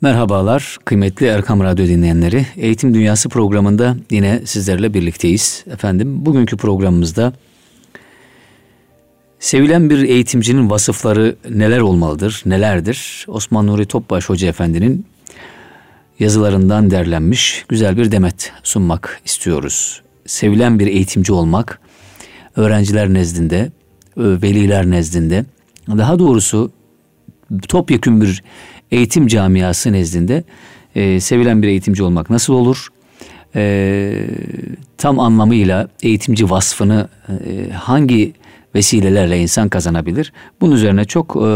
Merhabalar kıymetli Erkam Radyo dinleyenleri. Eğitim Dünyası programında yine sizlerle birlikteyiz. Efendim bugünkü programımızda sevilen bir eğitimcinin vasıfları neler olmalıdır, nelerdir? Osman Nuri Topbaş Hoca Efendi'nin yazılarından derlenmiş güzel bir demet sunmak istiyoruz. Sevilen bir eğitimci olmak öğrenciler nezdinde, veliler nezdinde, daha doğrusu topyekün bir eğitim camiası nezdinde e, sevilen bir eğitimci olmak nasıl olur? E, tam anlamıyla eğitimci vasfını e, hangi vesilelerle insan kazanabilir? Bunun üzerine çok e,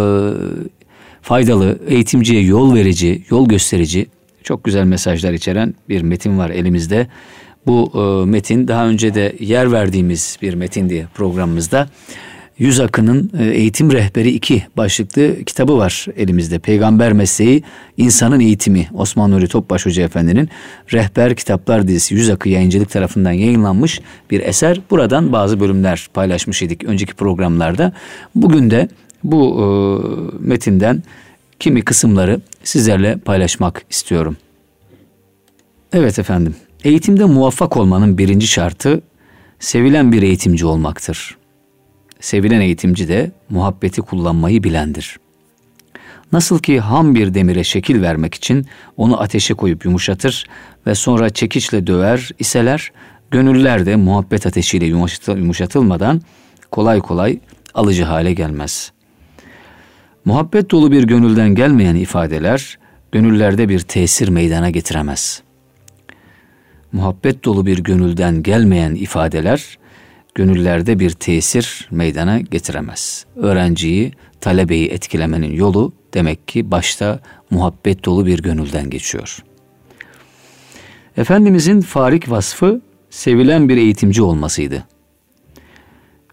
faydalı, eğitimciye yol verici, yol gösterici, çok güzel mesajlar içeren bir metin var elimizde. Bu e, metin daha önce de yer verdiğimiz bir metindi programımızda. Yüz Akın'ın e, Eğitim Rehberi 2 başlıklı kitabı var elimizde. Peygamber Mesleği, İnsanın Eğitimi Osman Nuri Topbaş Hoca Efendi'nin Rehber Kitaplar dizisi Yüz Akı yayıncılık tarafından yayınlanmış bir eser. Buradan bazı bölümler paylaşmış idik önceki programlarda. Bugün de bu e, metinden kimi kısımları sizlerle paylaşmak istiyorum. Evet efendim, eğitimde muvaffak olmanın birinci şartı sevilen bir eğitimci olmaktır sevilen eğitimci de muhabbeti kullanmayı bilendir. Nasıl ki ham bir demire şekil vermek için onu ateşe koyup yumuşatır ve sonra çekiçle döver iseler, gönüller de muhabbet ateşiyle yumuşatılmadan kolay kolay alıcı hale gelmez. Muhabbet dolu bir gönülden gelmeyen ifadeler, gönüllerde bir tesir meydana getiremez. Muhabbet dolu bir gönülden gelmeyen ifadeler, gönüllerde bir tesir meydana getiremez. Öğrenciyi, talebeyi etkilemenin yolu demek ki başta muhabbet dolu bir gönülden geçiyor. Efendimizin farik vasfı sevilen bir eğitimci olmasıydı.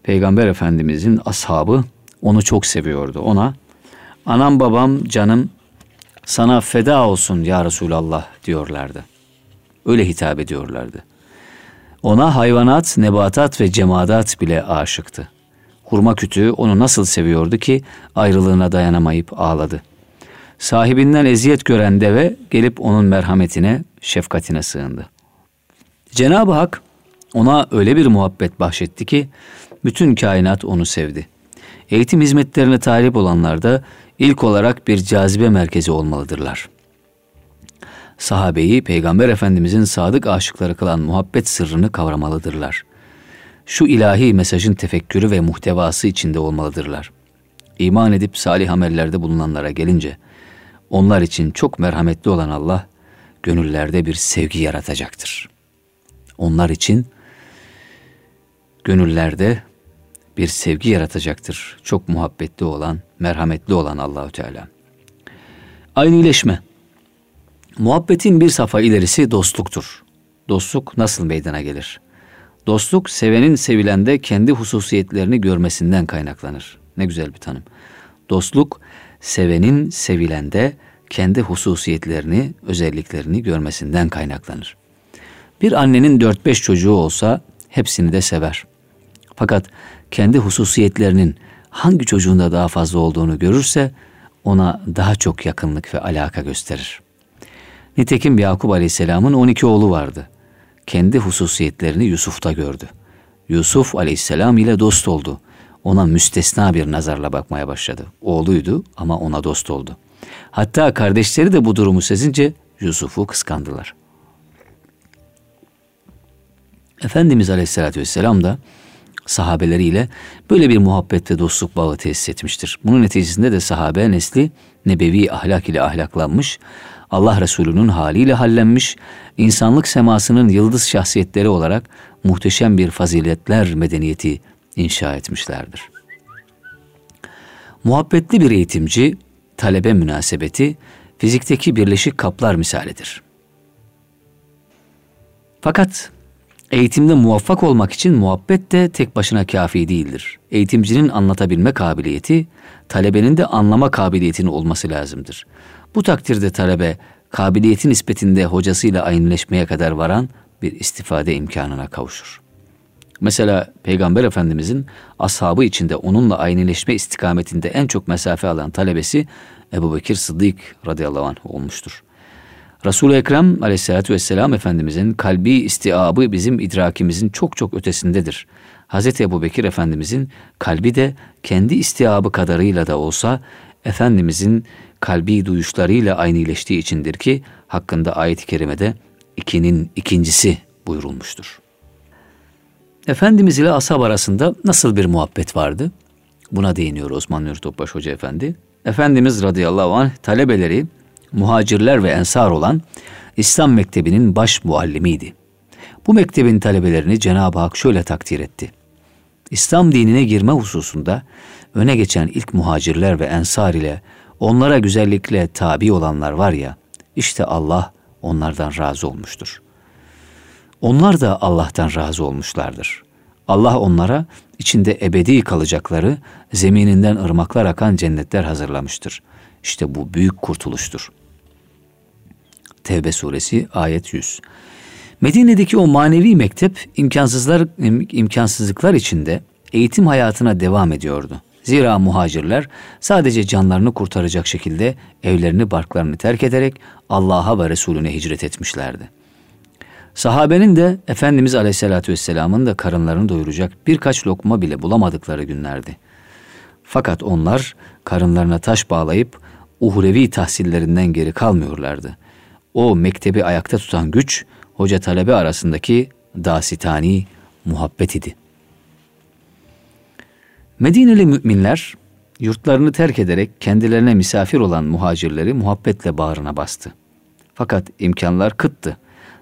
Peygamber Efendimizin ashabı onu çok seviyordu. Ona anam babam canım sana feda olsun ya Resulallah diyorlardı. Öyle hitap ediyorlardı. Ona hayvanat, nebatat ve cemadat bile aşıktı. Hurma kütüğü onu nasıl seviyordu ki ayrılığına dayanamayıp ağladı. Sahibinden eziyet gören deve gelip onun merhametine, şefkatine sığındı. Cenab-ı Hak ona öyle bir muhabbet bahşetti ki bütün kainat onu sevdi. Eğitim hizmetlerine talip olanlar da ilk olarak bir cazibe merkezi olmalıdırlar sahabeyi Peygamber Efendimizin sadık aşıkları kılan muhabbet sırrını kavramalıdırlar. Şu ilahi mesajın tefekkürü ve muhtevası içinde olmalıdırlar. İman edip salih amellerde bulunanlara gelince, onlar için çok merhametli olan Allah, gönüllerde bir sevgi yaratacaktır. Onlar için gönüllerde bir sevgi yaratacaktır. Çok muhabbetli olan, merhametli olan Allahü Teala. Aynı iyileşme Muhabbetin bir safa ilerisi dostluktur. Dostluk nasıl meydana gelir? Dostluk sevenin sevilende kendi hususiyetlerini görmesinden kaynaklanır. Ne güzel bir tanım. Dostluk sevenin sevilende kendi hususiyetlerini, özelliklerini görmesinden kaynaklanır. Bir annenin dört beş çocuğu olsa hepsini de sever. Fakat kendi hususiyetlerinin hangi çocuğunda daha fazla olduğunu görürse ona daha çok yakınlık ve alaka gösterir. Nitekim Yakup Aleyhisselam'ın 12 oğlu vardı. Kendi hususiyetlerini Yusuf'ta gördü. Yusuf Aleyhisselam ile dost oldu. Ona müstesna bir nazarla bakmaya başladı. Oğluydu ama ona dost oldu. Hatta kardeşleri de bu durumu sezince Yusuf'u kıskandılar. Efendimiz Aleyhisselatü Vesselam da sahabeleriyle böyle bir muhabbet ve dostluk bağı tesis etmiştir. Bunun neticesinde de sahabe nesli nebevi ahlak ile ahlaklanmış, Allah Resulü'nün haliyle hallenmiş, insanlık semasının yıldız şahsiyetleri olarak muhteşem bir faziletler medeniyeti inşa etmişlerdir. Muhabbetli bir eğitimci, talebe münasebeti, fizikteki birleşik kaplar misalidir. Fakat eğitimde muvaffak olmak için muhabbet de tek başına kafi değildir. Eğitimcinin anlatabilme kabiliyeti, talebenin de anlama kabiliyetinin olması lazımdır. Bu takdirde talebe kabiliyeti nispetinde hocasıyla aynıleşmeye kadar varan bir istifade imkanına kavuşur. Mesela Peygamber Efendimizin ashabı içinde onunla aynıleşme istikametinde en çok mesafe alan talebesi Ebu Bekir Sıddık radıyallahu anh olmuştur. Resul-i Ekrem aleyhissalatü vesselam Efendimizin kalbi istiabı bizim idrakimizin çok çok ötesindedir. Hz. Ebu Bekir Efendimizin kalbi de kendi istiabı kadarıyla da olsa Efendimizin kalbi duyuşlarıyla aynıleştiği içindir ki hakkında ayet-i kerimede ikinin ikincisi buyurulmuştur. Efendimiz ile ashab arasında nasıl bir muhabbet vardı? Buna değiniyor Osman Nuri Topbaş Hoca Efendi. Efendimiz radıyallahu anh talebeleri muhacirler ve ensar olan İslam Mektebi'nin baş muallimiydi. Bu mektebin talebelerini Cenab-ı Hak şöyle takdir etti. İslam dinine girme hususunda öne geçen ilk muhacirler ve ensar ile onlara güzellikle tabi olanlar var ya, işte Allah onlardan razı olmuştur. Onlar da Allah'tan razı olmuşlardır. Allah onlara içinde ebedi kalacakları zemininden ırmaklar akan cennetler hazırlamıştır. İşte bu büyük kurtuluştur. Tevbe suresi ayet 100. Medine'deki o manevi mektep imkansızlar imkansızlıklar içinde eğitim hayatına devam ediyordu. Zira muhacirler sadece canlarını kurtaracak şekilde evlerini barklarını terk ederek Allah'a ve Resulüne hicret etmişlerdi. Sahabenin de Efendimiz Aleyhisselatü Vesselam'ın da karınlarını doyuracak birkaç lokma bile bulamadıkları günlerdi. Fakat onlar karınlarına taş bağlayıp uhrevi tahsillerinden geri kalmıyorlardı. O mektebi ayakta tutan güç hoca talebe arasındaki dasitani muhabbet idi. Medineli müminler yurtlarını terk ederek kendilerine misafir olan muhacirleri muhabbetle bağrına bastı. Fakat imkanlar kıttı.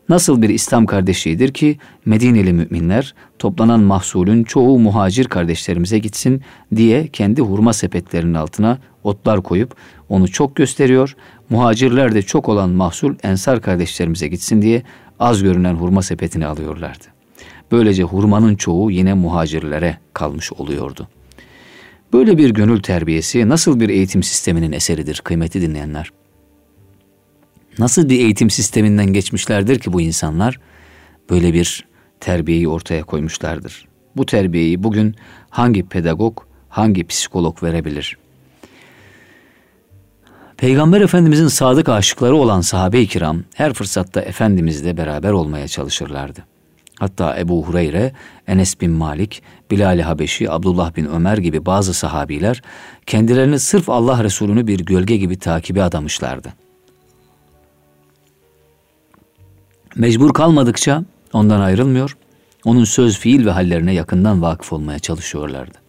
Nasıl bir İslam kardeşliğidir ki Medineli müminler toplanan mahsulün çoğu muhacir kardeşlerimize gitsin diye kendi hurma sepetlerinin altına otlar koyup onu çok gösteriyor. Muhacirler de çok olan mahsul ensar kardeşlerimize gitsin diye az görünen hurma sepetini alıyorlardı. Böylece hurmanın çoğu yine muhacirlere kalmış oluyordu. Böyle bir gönül terbiyesi nasıl bir eğitim sisteminin eseridir kıymetli dinleyenler? Nasıl bir eğitim sisteminden geçmişlerdir ki bu insanlar böyle bir terbiyeyi ortaya koymuşlardır. Bu terbiyeyi bugün hangi pedagog, hangi psikolog verebilir? Peygamber Efendimizin sadık aşıkları olan sahabe-i kiram her fırsatta Efendimizle beraber olmaya çalışırlardı. Hatta Ebu Hureyre, Enes bin Malik, Bilal-i Habeşi, Abdullah bin Ömer gibi bazı sahabiler kendilerini sırf Allah Resulü'nü bir gölge gibi takibe adamışlardı. Mecbur kalmadıkça ondan ayrılmıyor, onun söz, fiil ve hallerine yakından vakıf olmaya çalışıyorlardı.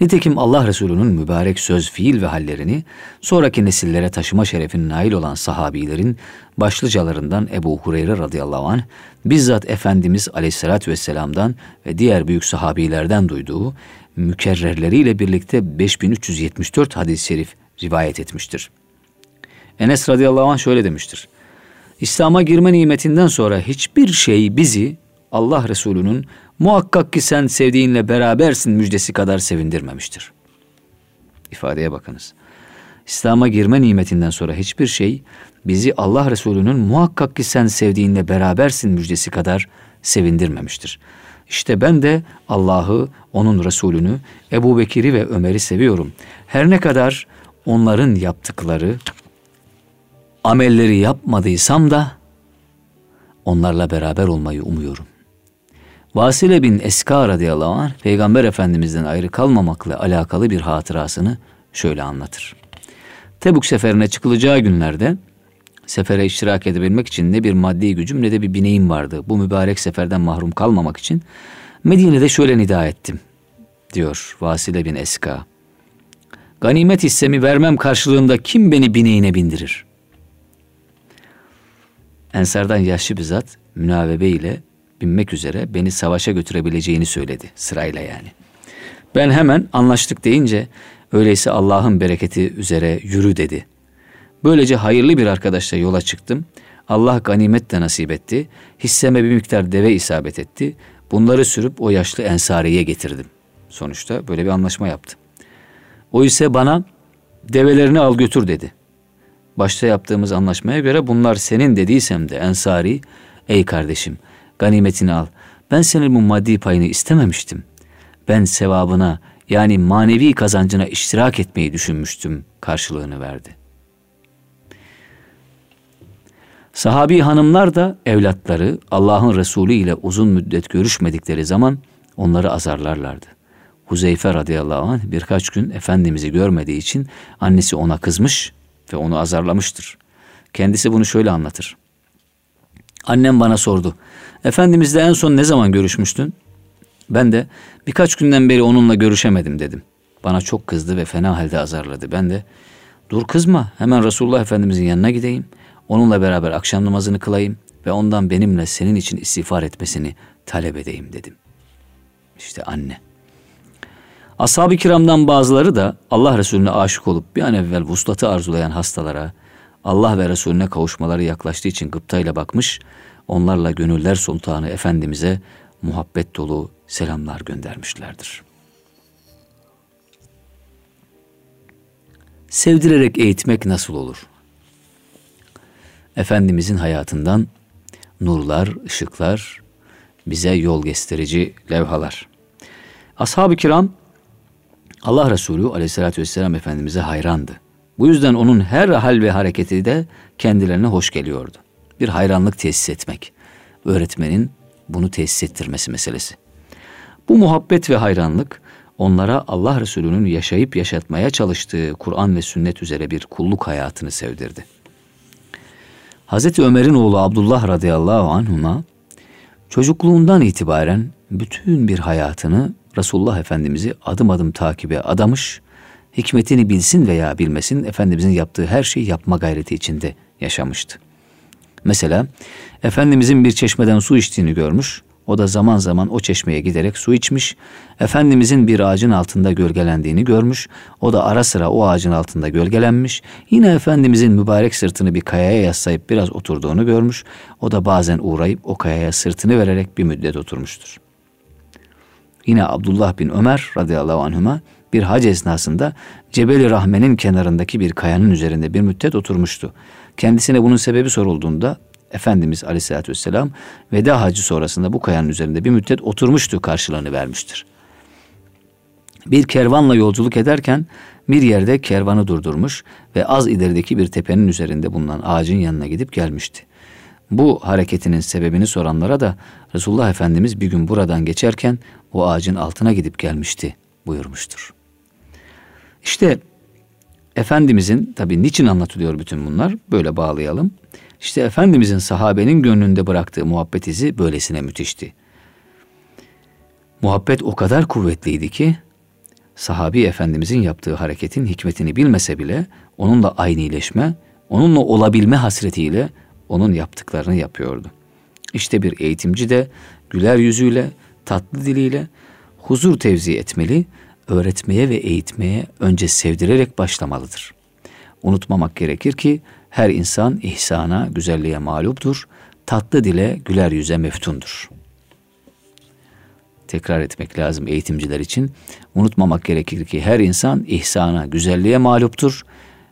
Nitekim Allah Resulü'nün mübarek söz, fiil ve hallerini sonraki nesillere taşıma şerefine nail olan sahabilerin başlıcalarından Ebu Hureyre radıyallahu anh bizzat Efendimiz aleyhissalatü vesselam'dan ve diğer büyük sahabilerden duyduğu mükerrerleriyle birlikte 5374 hadis-i şerif rivayet etmiştir. Enes radıyallahu anh şöyle demiştir. İslam'a girme nimetinden sonra hiçbir şey bizi Allah Resulü'nün muhakkak ki sen sevdiğinle berabersin müjdesi kadar sevindirmemiştir. İfadeye bakınız. İslam'a girme nimetinden sonra hiçbir şey bizi Allah Resulü'nün muhakkak ki sen sevdiğinle berabersin müjdesi kadar sevindirmemiştir. İşte ben de Allah'ı, onun Resulünü, Ebu Bekir'i ve Ömer'i seviyorum. Her ne kadar onların yaptıkları amelleri yapmadıysam da onlarla beraber olmayı umuyorum. Vasile bin Eska radıyallahu anh Peygamber Efendimiz'den ayrı kalmamakla alakalı bir hatırasını şöyle anlatır. Tebuk seferine çıkılacağı günlerde sefere iştirak edebilmek için ne bir maddi gücüm ne de bir bineğim vardı. Bu mübarek seferden mahrum kalmamak için Medine'de şöyle nida ettim diyor Vasile bin Eska. Ganimet hissemi vermem karşılığında kim beni bineğine bindirir? Ensardan yaşlı bir zat münavebe ile binmek üzere beni savaşa götürebileceğini söyledi sırayla yani. Ben hemen anlaştık deyince öyleyse Allah'ın bereketi üzere yürü dedi. Böylece hayırlı bir arkadaşla yola çıktım. Allah ganimet de nasip etti. Hisseme bir miktar deve isabet etti. Bunları sürüp o yaşlı ensariye getirdim. Sonuçta böyle bir anlaşma yaptı. O ise bana develerini al götür dedi. Başta yaptığımız anlaşmaya göre bunlar senin dediysem de ensari ey kardeşim ganimetini al. Ben senin bu maddi payını istememiştim. Ben sevabına yani manevi kazancına iştirak etmeyi düşünmüştüm karşılığını verdi. Sahabi hanımlar da evlatları Allah'ın Resulü ile uzun müddet görüşmedikleri zaman onları azarlarlardı. Huzeyfe radıyallahu anh birkaç gün Efendimiz'i görmediği için annesi ona kızmış ve onu azarlamıştır. Kendisi bunu şöyle anlatır. Annem bana sordu. Efendimizle en son ne zaman görüşmüştün? Ben de birkaç günden beri onunla görüşemedim dedim. Bana çok kızdı ve fena halde azarladı. Ben de dur kızma hemen Resulullah Efendimizin yanına gideyim. Onunla beraber akşam namazını kılayım ve ondan benimle senin için istiğfar etmesini talep edeyim dedim. İşte anne. Ashab-ı kiramdan bazıları da Allah Resulüne aşık olup bir an evvel vuslatı arzulayan hastalara Allah ve Resulüne kavuşmaları yaklaştığı için gıptayla bakmış, onlarla gönüller sultanı Efendimiz'e muhabbet dolu selamlar göndermişlerdir. Sevdirerek eğitmek nasıl olur? Efendimizin hayatından nurlar, ışıklar, bize yol gösterici levhalar. Ashab-ı kiram Allah Resulü aleyhissalatü vesselam Efendimiz'e hayrandı. Bu yüzden onun her hal ve hareketi de kendilerine hoş geliyordu. Bir hayranlık tesis etmek. Öğretmenin bunu tesis ettirmesi meselesi. Bu muhabbet ve hayranlık onlara Allah Resulü'nün yaşayıp yaşatmaya çalıştığı Kur'an ve sünnet üzere bir kulluk hayatını sevdirdi. Hazreti Ömer'in oğlu Abdullah radıyallahu anhuma çocukluğundan itibaren bütün bir hayatını Resulullah Efendimiz'i adım adım takibe adamış, hikmetini bilsin veya bilmesin Efendimizin yaptığı her şeyi yapma gayreti içinde yaşamıştı. Mesela Efendimizin bir çeşmeden su içtiğini görmüş, o da zaman zaman o çeşmeye giderek su içmiş, Efendimizin bir ağacın altında gölgelendiğini görmüş, o da ara sıra o ağacın altında gölgelenmiş, yine Efendimizin mübarek sırtını bir kayaya yaslayıp biraz oturduğunu görmüş, o da bazen uğrayıp o kayaya sırtını vererek bir müddet oturmuştur. Yine Abdullah bin Ömer radıyallahu anhuma bir hac esnasında Cebeli Rahme'nin kenarındaki bir kayanın üzerinde bir müddet oturmuştu. Kendisine bunun sebebi sorulduğunda Efendimiz Aleyhisselatü Vesselam veda hacı sonrasında bu kayanın üzerinde bir müddet oturmuştu karşılığını vermiştir. Bir kervanla yolculuk ederken bir yerde kervanı durdurmuş ve az ilerideki bir tepenin üzerinde bulunan ağacın yanına gidip gelmişti. Bu hareketinin sebebini soranlara da Resulullah Efendimiz bir gün buradan geçerken o ağacın altına gidip gelmişti buyurmuştur. İşte Efendimizin tabi niçin anlatılıyor bütün bunlar? Böyle bağlayalım. İşte Efendimizin sahabenin gönlünde bıraktığı muhabbet izi böylesine müthişti. Muhabbet o kadar kuvvetliydi ki sahabi Efendimizin yaptığı hareketin hikmetini bilmese bile onunla aynileşme, onunla olabilme hasretiyle onun yaptıklarını yapıyordu. İşte bir eğitimci de güler yüzüyle, tatlı diliyle huzur tevzi etmeli, öğretmeye ve eğitmeye önce sevdirerek başlamalıdır. Unutmamak gerekir ki her insan ihsana, güzelliğe mağluptur, tatlı dile, güler yüze meftundur. Tekrar etmek lazım eğitimciler için. Unutmamak gerekir ki her insan ihsana, güzelliğe mağluptur,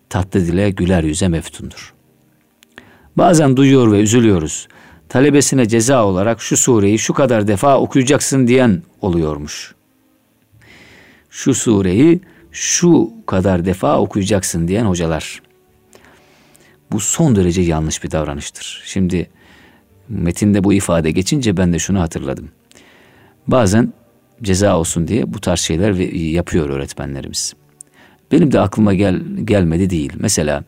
tatlı dile, güler yüze meftundur. Bazen duyuyor ve üzülüyoruz. Talebesine ceza olarak şu sureyi şu kadar defa okuyacaksın diyen oluyormuş. Şu sureyi şu kadar defa okuyacaksın diyen hocalar. Bu son derece yanlış bir davranıştır. Şimdi metinde bu ifade geçince ben de şunu hatırladım. Bazen ceza olsun diye bu tarz şeyler yapıyor öğretmenlerimiz. Benim de aklıma gel, gelmedi değil. Mesela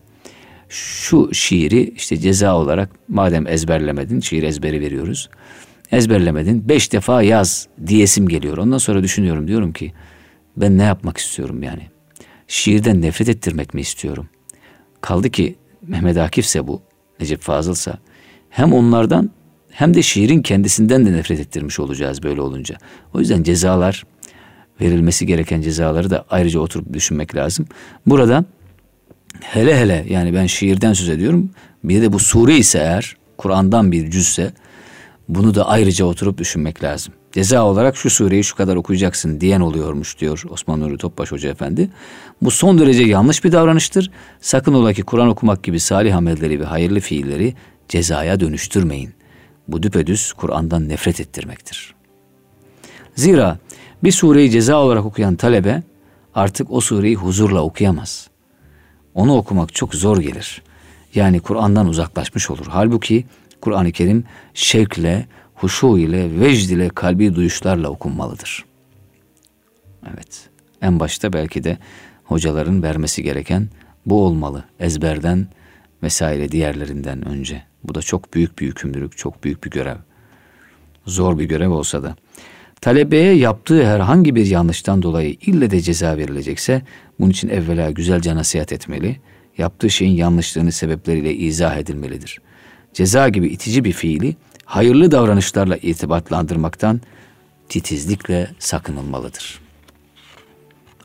şu şiiri işte ceza olarak madem ezberlemedin, şiir ezberi veriyoruz. Ezberlemedin, beş defa yaz diyesim geliyor. Ondan sonra düşünüyorum diyorum ki ben ne yapmak istiyorum yani? Şiirden nefret ettirmek mi istiyorum? Kaldı ki Mehmet Akif'se bu, Necip Fazıl'sa hem onlardan hem de şiirin kendisinden de nefret ettirmiş olacağız böyle olunca. O yüzden cezalar verilmesi gereken cezaları da ayrıca oturup düşünmek lazım. Burada hele hele yani ben şiirden söz ediyorum. Bir de bu sure ise eğer Kur'an'dan bir cüzse bunu da ayrıca oturup düşünmek lazım. Ceza olarak şu sureyi şu kadar okuyacaksın diyen oluyormuş diyor Osman Nuri Topbaş Hoca Efendi. Bu son derece yanlış bir davranıştır. Sakın ola ki Kur'an okumak gibi salih amelleri ve hayırlı fiilleri cezaya dönüştürmeyin. bu düpedüz Kur'an'dan nefret ettirmektir. Zira bir sureyi ceza olarak okuyan talebe artık o sureyi huzurla okuyamaz. Onu okumak çok zor gelir. Yani Kur'an'dan uzaklaşmış olur. Halbuki Kur'an-ı Kerim şevkle, huşu ile, vecd ile, kalbi duyuşlarla okunmalıdır. Evet, en başta belki de hocaların vermesi gereken bu olmalı. Ezberden vesaire diğerlerinden önce. Bu da çok büyük bir yükümlülük, çok büyük bir görev. Zor bir görev olsa da. Talebeye yaptığı herhangi bir yanlıştan dolayı ille de ceza verilecekse bunun için evvela güzelce nasihat etmeli. Yaptığı şeyin yanlışlığını sebepleriyle izah edilmelidir. Ceza gibi itici bir fiili hayırlı davranışlarla itibatlandırmaktan titizlikle sakınılmalıdır.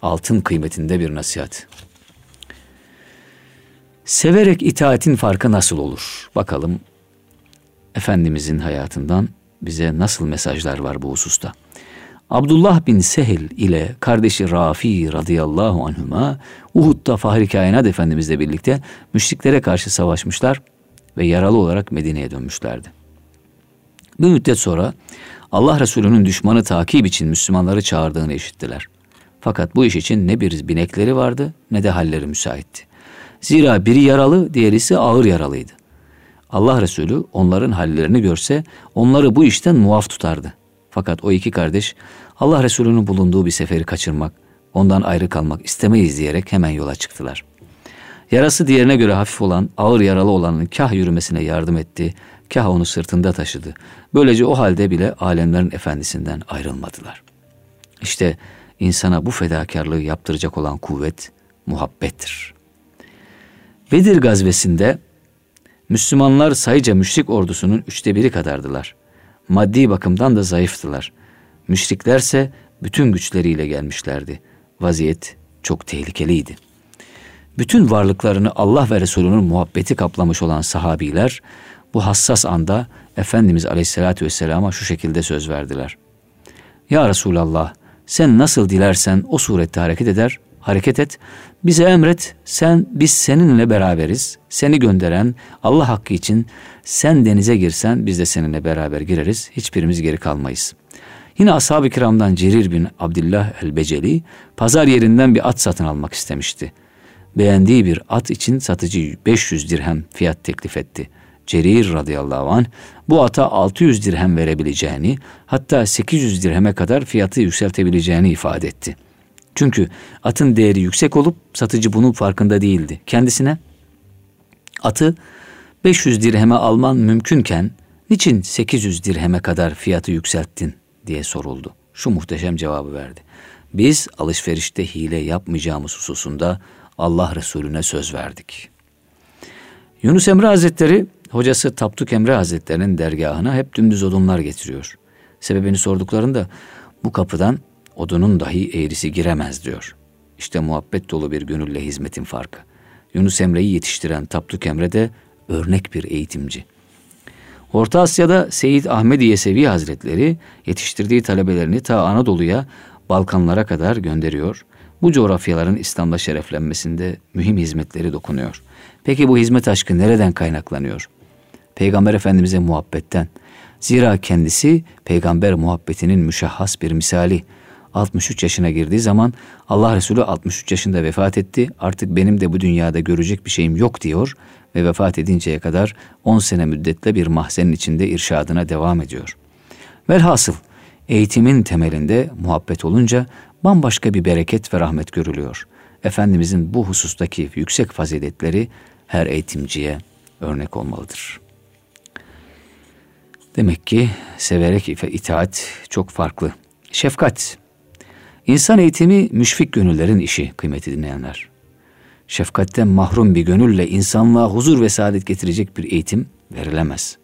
Altın kıymetinde bir nasihat. Severek itaatin farkı nasıl olur? Bakalım Efendimizin hayatından bize nasıl mesajlar var bu hususta. Abdullah bin Sehil ile kardeşi Rafi radıyallahu anhuma Uhud'da Fahri Kainat Efendimizle birlikte müşriklere karşı savaşmışlar ve yaralı olarak Medine'ye dönmüşlerdi. Bir müddet sonra Allah Resulü'nün düşmanı takip için Müslümanları çağırdığını işittiler. Fakat bu iş için ne bir binekleri vardı ne de halleri müsaitti. Zira biri yaralı, diğeri ise ağır yaralıydı. Allah Resulü onların hallerini görse onları bu işten muaf tutardı. Fakat o iki kardeş Allah Resulü'nün bulunduğu bir seferi kaçırmak, ondan ayrı kalmak istemeyiz diyerek hemen yola çıktılar. Yarası diğerine göre hafif olan, ağır yaralı olanın kah yürümesine yardım etti, kah onu sırtında taşıdı. Böylece o halde bile alemlerin efendisinden ayrılmadılar. İşte insana bu fedakarlığı yaptıracak olan kuvvet muhabbettir. Bedir gazvesinde Müslümanlar sayıca müşrik ordusunun üçte biri kadardılar. Maddi bakımdan da zayıftılar. Müşriklerse bütün güçleriyle gelmişlerdi. Vaziyet çok tehlikeliydi. Bütün varlıklarını Allah ve Resulünün muhabbeti kaplamış olan sahabiler bu hassas anda Efendimiz Aleyhisselatü Vesselam'a şu şekilde söz verdiler. Ya Resulallah sen nasıl dilersen o surette hareket eder, hareket et. Bize emret, sen biz seninle beraberiz. Seni gönderen Allah hakkı için sen denize girsen biz de seninle beraber gireriz. Hiçbirimiz geri kalmayız. Yine ashab-ı kiramdan Cerir bin Abdullah el-Beceli pazar yerinden bir at satın almak istemişti. Beğendiği bir at için satıcı 500 dirhem fiyat teklif etti. Cerir radıyallahu anh bu ata 600 dirhem verebileceğini hatta 800 dirheme kadar fiyatı yükseltebileceğini ifade etti. Çünkü atın değeri yüksek olup satıcı bunun farkında değildi. Kendisine atı 500 dirheme alman mümkünken niçin 800 dirheme kadar fiyatı yükselttin diye soruldu. Şu muhteşem cevabı verdi. Biz alışverişte hile yapmayacağımız hususunda Allah Resulüne söz verdik. Yunus Emre Hazretleri hocası Tapduk Emre Hazretleri'nin dergahına hep dümdüz odunlar getiriyor. Sebebini sorduklarında bu kapıdan odunun dahi eğrisi giremez diyor. İşte muhabbet dolu bir gönülle hizmetin farkı. Yunus Emre'yi yetiştiren Tapduk Emre de örnek bir eğitimci. Orta Asya'da Seyit Ahmed Yesevi Hazretleri yetiştirdiği talebelerini ta Anadolu'ya, Balkanlara kadar gönderiyor. Bu coğrafyaların İslam'da şereflenmesinde mühim hizmetleri dokunuyor. Peki bu hizmet aşkı nereden kaynaklanıyor? Peygamber Efendimiz'e muhabbetten. Zira kendisi peygamber muhabbetinin müşahhas bir misali. 63 yaşına girdiği zaman Allah Resulü 63 yaşında vefat etti. Artık benim de bu dünyada görecek bir şeyim yok diyor ve vefat edinceye kadar 10 sene müddetle bir mahzenin içinde irşadına devam ediyor. Velhasıl eğitimin temelinde muhabbet olunca bambaşka bir bereket ve rahmet görülüyor. Efendimizin bu husustaki yüksek faziletleri her eğitimciye örnek olmalıdır. Demek ki severek itaat çok farklı. Şefkat. İnsan eğitimi müşfik gönüllerin işi kıymeti dinleyenler. Şefkatten mahrum bir gönülle insanlığa huzur ve saadet getirecek bir eğitim verilemez.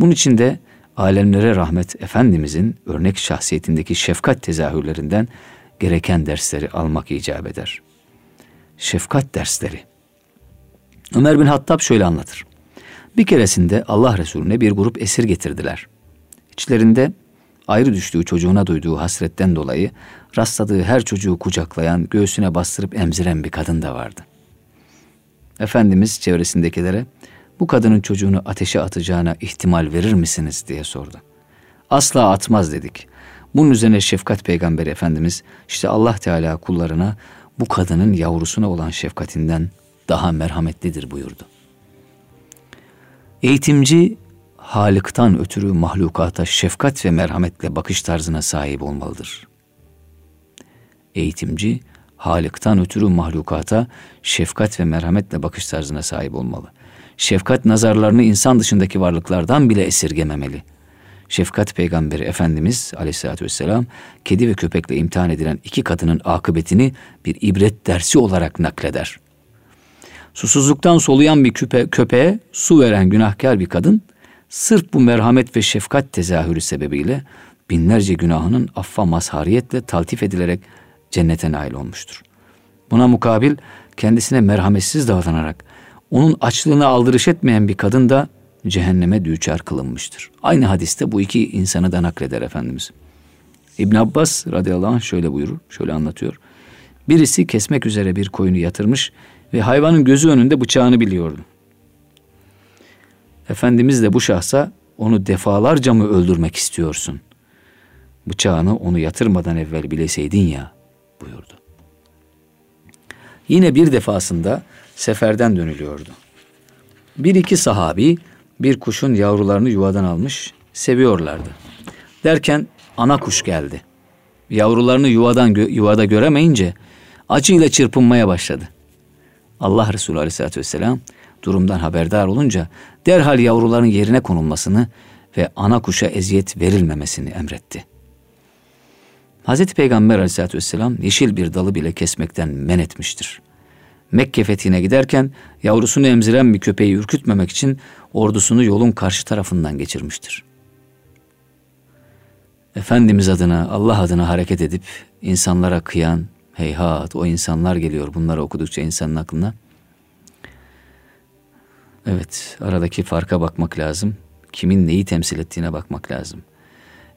Bunun için de alemlere rahmet Efendimizin örnek şahsiyetindeki şefkat tezahürlerinden gereken dersleri almak icap eder. Şefkat dersleri. Ömer bin Hattab şöyle anlatır. Bir keresinde Allah Resulüne bir grup esir getirdiler. İçlerinde ayrı düştüğü çocuğuna duyduğu hasretten dolayı rastladığı her çocuğu kucaklayan, göğsüne bastırıp emziren bir kadın da vardı. Efendimiz çevresindekilere bu kadının çocuğunu ateşe atacağına ihtimal verir misiniz diye sordu. Asla atmaz dedik. Bunun üzerine şefkat peygamberi efendimiz işte Allah Teala kullarına bu kadının yavrusuna olan şefkatinden daha merhametlidir buyurdu. Eğitimci Halık'tan ötürü mahlukata şefkat ve merhametle bakış tarzına sahip olmalıdır. Eğitimci Halık'tan ötürü mahlukata şefkat ve merhametle bakış tarzına sahip olmalı. Şefkat nazarlarını insan dışındaki varlıklardan bile esirgememeli. Şefkat peygamberi Efendimiz aleyhissalatü vesselam kedi ve köpekle imtihan edilen iki kadının akıbetini bir ibret dersi olarak nakleder. Susuzluktan soluyan bir küpe, köpeğe su veren günahkar bir kadın sırf bu merhamet ve şefkat tezahürü sebebiyle binlerce günahının affa mazhariyetle taltif edilerek cennete nail olmuştur. Buna mukabil kendisine merhametsiz davranarak onun açlığına aldırış etmeyen bir kadın da cehenneme düçar kılınmıştır. Aynı hadiste bu iki insanı da nakleder Efendimiz. İbn Abbas radıyallahu anh şöyle buyurur, şöyle anlatıyor. Birisi kesmek üzere bir koyunu yatırmış ve hayvanın gözü önünde bıçağını biliyordu. Efendimiz de bu şahsa onu defalarca mı öldürmek istiyorsun? Bıçağını onu yatırmadan evvel bileseydin ya buyurdu. Yine bir defasında seferden dönülüyordu. Bir iki sahabi bir kuşun yavrularını yuvadan almış, seviyorlardı. Derken ana kuş geldi. Yavrularını yuvadan yuvada göremeyince acıyla çırpınmaya başladı. Allah Resulü Aleyhisselatü Vesselam durumdan haberdar olunca derhal yavruların yerine konulmasını ve ana kuşa eziyet verilmemesini emretti. Hazreti Peygamber aleyhissalatü vesselam yeşil bir dalı bile kesmekten men etmiştir. Mekke fethine giderken yavrusunu emziren bir köpeği ürkütmemek için ordusunu yolun karşı tarafından geçirmiştir. Efendimiz adına, Allah adına hareket edip insanlara kıyan, heyhat o insanlar geliyor bunları okudukça insanın aklına. Evet, aradaki farka bakmak lazım. Kimin neyi temsil ettiğine bakmak lazım.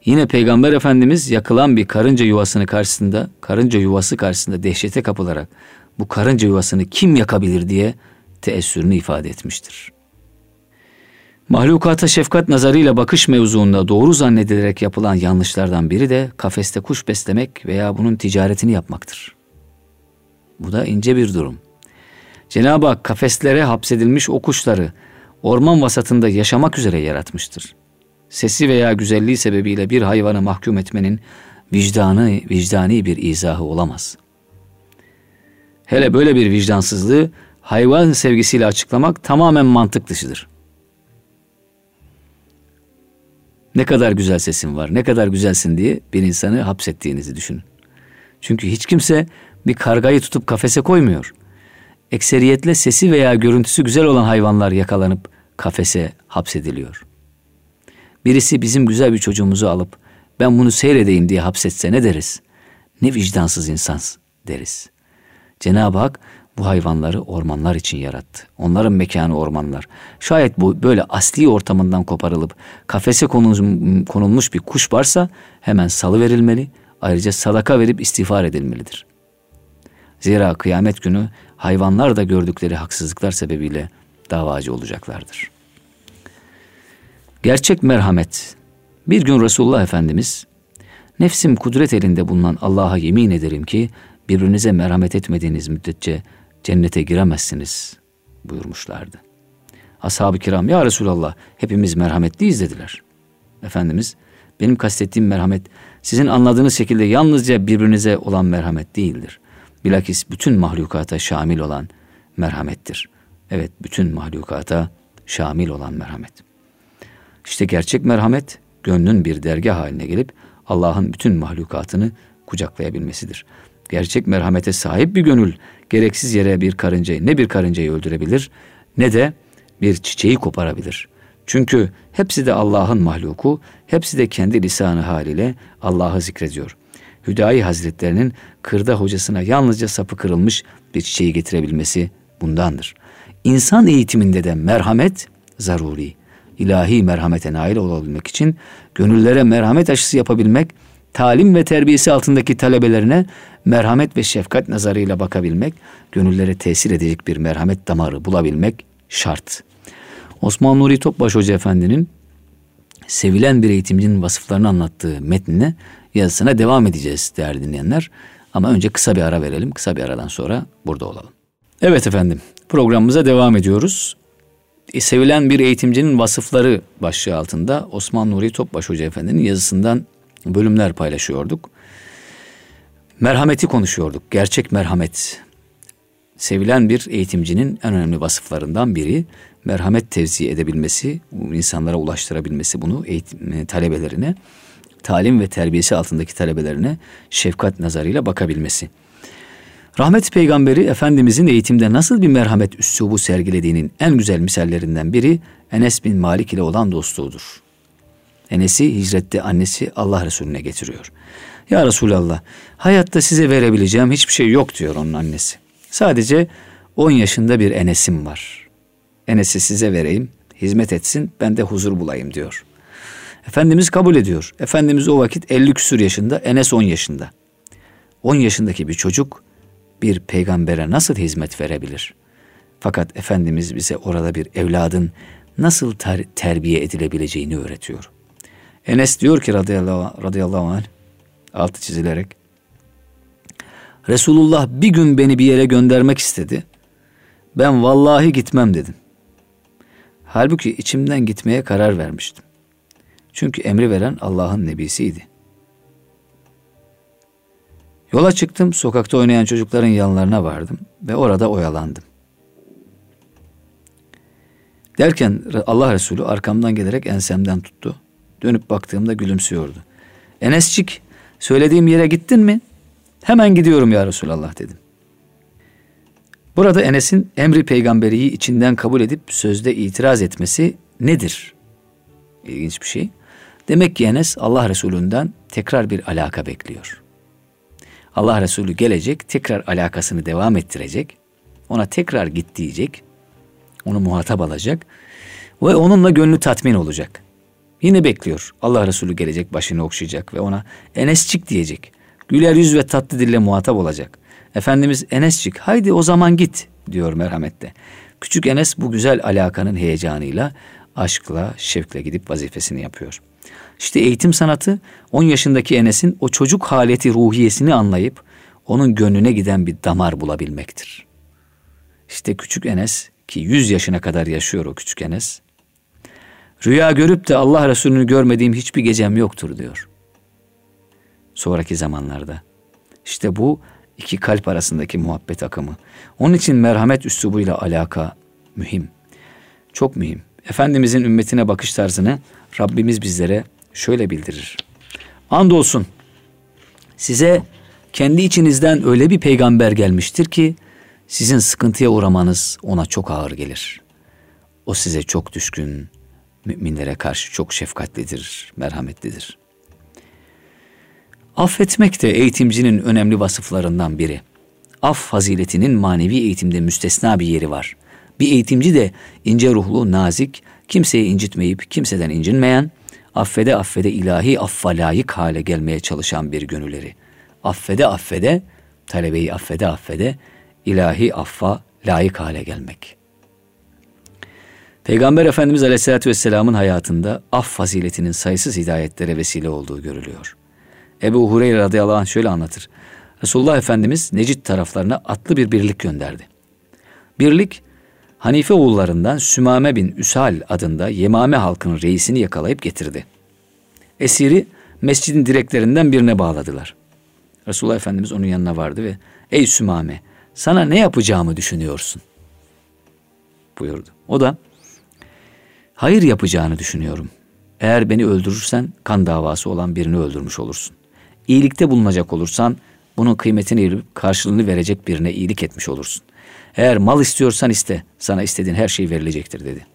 Yine Peygamber Efendimiz yakılan bir karınca yuvasını karşısında, karınca yuvası karşısında dehşete kapılarak bu karınca yuvasını kim yakabilir diye teessürünü ifade etmiştir. Mahlukata şefkat nazarıyla bakış mevzuunda doğru zannedilerek yapılan yanlışlardan biri de kafeste kuş beslemek veya bunun ticaretini yapmaktır. Bu da ince bir durum. Cenab-ı Hak kafeslere hapsedilmiş o kuşları orman vasatında yaşamak üzere yaratmıştır. Sesi veya güzelliği sebebiyle bir hayvanı mahkum etmenin vicdanı, vicdani bir izahı olamaz. Hele böyle bir vicdansızlığı hayvan sevgisiyle açıklamak tamamen mantık dışıdır. Ne kadar güzel sesin var, ne kadar güzelsin diye bir insanı hapsettiğinizi düşünün. Çünkü hiç kimse bir kargayı tutup kafese koymuyor. Ekseriyetle sesi veya görüntüsü güzel olan hayvanlar yakalanıp kafese hapsediliyor. Birisi bizim güzel bir çocuğumuzu alıp ben bunu seyredeyim diye hapsetse ne deriz? Ne vicdansız insans deriz. Cenab-ı Hak bu hayvanları ormanlar için yarattı. Onların mekanı ormanlar. Şayet bu böyle asli ortamından koparılıp kafese konulmuş bir kuş varsa hemen salı verilmeli. Ayrıca sadaka verip istiğfar edilmelidir. Zira kıyamet günü hayvanlar da gördükleri haksızlıklar sebebiyle davacı olacaklardır. Gerçek merhamet. Bir gün Resulullah Efendimiz, nefsim kudret elinde bulunan Allah'a yemin ederim ki birbirinize merhamet etmediğiniz müddetçe cennete giremezsiniz buyurmuşlardı. Ashab-ı kiram ya Resulallah hepimiz merhametliyiz dediler. Efendimiz benim kastettiğim merhamet sizin anladığınız şekilde yalnızca birbirinize olan merhamet değildir. Bilakis bütün mahlukata şamil olan merhamettir. Evet bütün mahlukata şamil olan merhamet. İşte gerçek merhamet gönlün bir dergah haline gelip Allah'ın bütün mahlukatını kucaklayabilmesidir. Gerçek merhamete sahip bir gönül gereksiz yere bir karıncayı ne bir karıncayı öldürebilir ne de bir çiçeği koparabilir. Çünkü hepsi de Allah'ın mahluku, hepsi de kendi lisanı haliyle Allah'ı zikrediyor. Hüdayi Hazretlerinin kırda hocasına yalnızca sapı kırılmış bir çiçeği getirebilmesi bundandır. İnsan eğitiminde de merhamet zaruri. İlahi merhamete nail olabilmek için gönüllere merhamet aşısı yapabilmek, talim ve terbiyesi altındaki talebelerine merhamet ve şefkat nazarıyla bakabilmek, gönüllere tesir edecek bir merhamet damarı bulabilmek şart. Osman Nuri Topbaş Hoca Efendi'nin sevilen bir eğitimcinin vasıflarını anlattığı metnine yazısına devam edeceğiz değerli dinleyenler. Ama önce kısa bir ara verelim. Kısa bir aradan sonra burada olalım. Evet efendim programımıza devam ediyoruz. E, sevilen bir eğitimcinin vasıfları başlığı altında Osman Nuri Topbaş Hoca Efendi'nin yazısından bölümler paylaşıyorduk. Merhameti konuşuyorduk. Gerçek merhamet. Sevilen bir eğitimcinin en önemli vasıflarından biri merhamet tevzi edebilmesi, insanlara ulaştırabilmesi bunu eğitim, e, talebelerine, talim ve terbiyesi altındaki talebelerine şefkat nazarıyla bakabilmesi. Rahmet peygamberi Efendimizin eğitimde nasıl bir merhamet üslubu sergilediğinin en güzel misallerinden biri Enes bin Malik ile olan dostluğudur. Enes'i hicrette annesi Allah Resulüne getiriyor. Ya Resulallah hayatta size verebileceğim hiçbir şey yok diyor onun annesi. Sadece 10 yaşında bir Enes'im var. Enes'i size vereyim, hizmet etsin, ben de huzur bulayım diyor. Efendimiz kabul ediyor. Efendimiz o vakit 50 küsur yaşında, Enes 10 yaşında. 10 yaşındaki bir çocuk bir peygambere nasıl hizmet verebilir? Fakat Efendimiz bize orada bir evladın nasıl ter- terbiye edilebileceğini öğretiyor. Enes diyor ki radıyallahu, radıyallahu anh, altı çizilerek, Resulullah bir gün beni bir yere göndermek istedi. Ben vallahi gitmem dedim. Halbuki içimden gitmeye karar vermiştim. Çünkü emri veren Allah'ın nebisiydi. Yola çıktım, sokakta oynayan çocukların yanlarına vardım ve orada oyalandım. Derken Allah Resulü arkamdan gelerek ensemden tuttu. Dönüp baktığımda gülümsüyordu. Enescik, söylediğim yere gittin mi? Hemen gidiyorum ya Resulallah dedim. Burada Enes'in emri peygamberiyi içinden kabul edip sözde itiraz etmesi nedir? İlginç bir şey. Demek ki Enes Allah Resulü'nden tekrar bir alaka bekliyor. Allah Resulü gelecek, tekrar alakasını devam ettirecek. Ona tekrar git diyecek. Onu muhatap alacak. Ve onunla gönlü tatmin olacak. Yine bekliyor. Allah Resulü gelecek, başını okşayacak ve ona Enesçik diyecek. Güler yüz ve tatlı dille muhatap olacak. Efendimiz Enesçik haydi o zaman git diyor merhamette. Küçük Enes bu güzel alakanın heyecanıyla, aşkla, şevkle gidip vazifesini yapıyor. İşte eğitim sanatı 10 yaşındaki Enes'in o çocuk haleti ruhiyesini anlayıp onun gönlüne giden bir damar bulabilmektir. İşte küçük Enes ki 100 yaşına kadar yaşıyor o küçük Enes. Rüya görüp de Allah Resulü'nü görmediğim hiçbir gecem yoktur diyor. Sonraki zamanlarda. İşte bu iki kalp arasındaki muhabbet akımı. Onun için merhamet üslubuyla alaka mühim. Çok mühim. Efendimizin ümmetine bakış tarzını Rabbimiz bizlere şöyle bildirir. Andolsun size kendi içinizden öyle bir peygamber gelmiştir ki sizin sıkıntıya uğramanız ona çok ağır gelir. O size çok düşkün, müminlere karşı çok şefkatlidir, merhametlidir. Affetmek de eğitimcinin önemli vasıflarından biri. Af faziletinin manevi eğitimde müstesna bir yeri var. Bir eğitimci de ince ruhlu, nazik, kimseyi incitmeyip kimseden incinmeyen, affede affede ilahi affa layık hale gelmeye çalışan bir gönülleri. Affede affede, talebeyi affede affede, ilahi affa layık hale gelmek. Peygamber Efendimiz Aleyhisselatü Vesselam'ın hayatında af faziletinin sayısız hidayetlere vesile olduğu görülüyor. Ebu Hureyre radıyallahu anh şöyle anlatır. Resulullah Efendimiz Necid taraflarına atlı bir birlik gönderdi. Birlik Hanife oğullarından Sümame bin Üsal adında Yemame halkının reisini yakalayıp getirdi. Esiri mescidin direklerinden birine bağladılar. Resulullah Efendimiz onun yanına vardı ve ''Ey Sümame sana ne yapacağımı düşünüyorsun?'' buyurdu. O da ''Hayır yapacağını düşünüyorum. Eğer beni öldürürsen kan davası olan birini öldürmüş olursun. İyilikte bulunacak olursan bunun kıymetini bilip karşılığını verecek birine iyilik etmiş olursun. Eğer mal istiyorsan iste, sana istediğin her şey verilecektir dedi.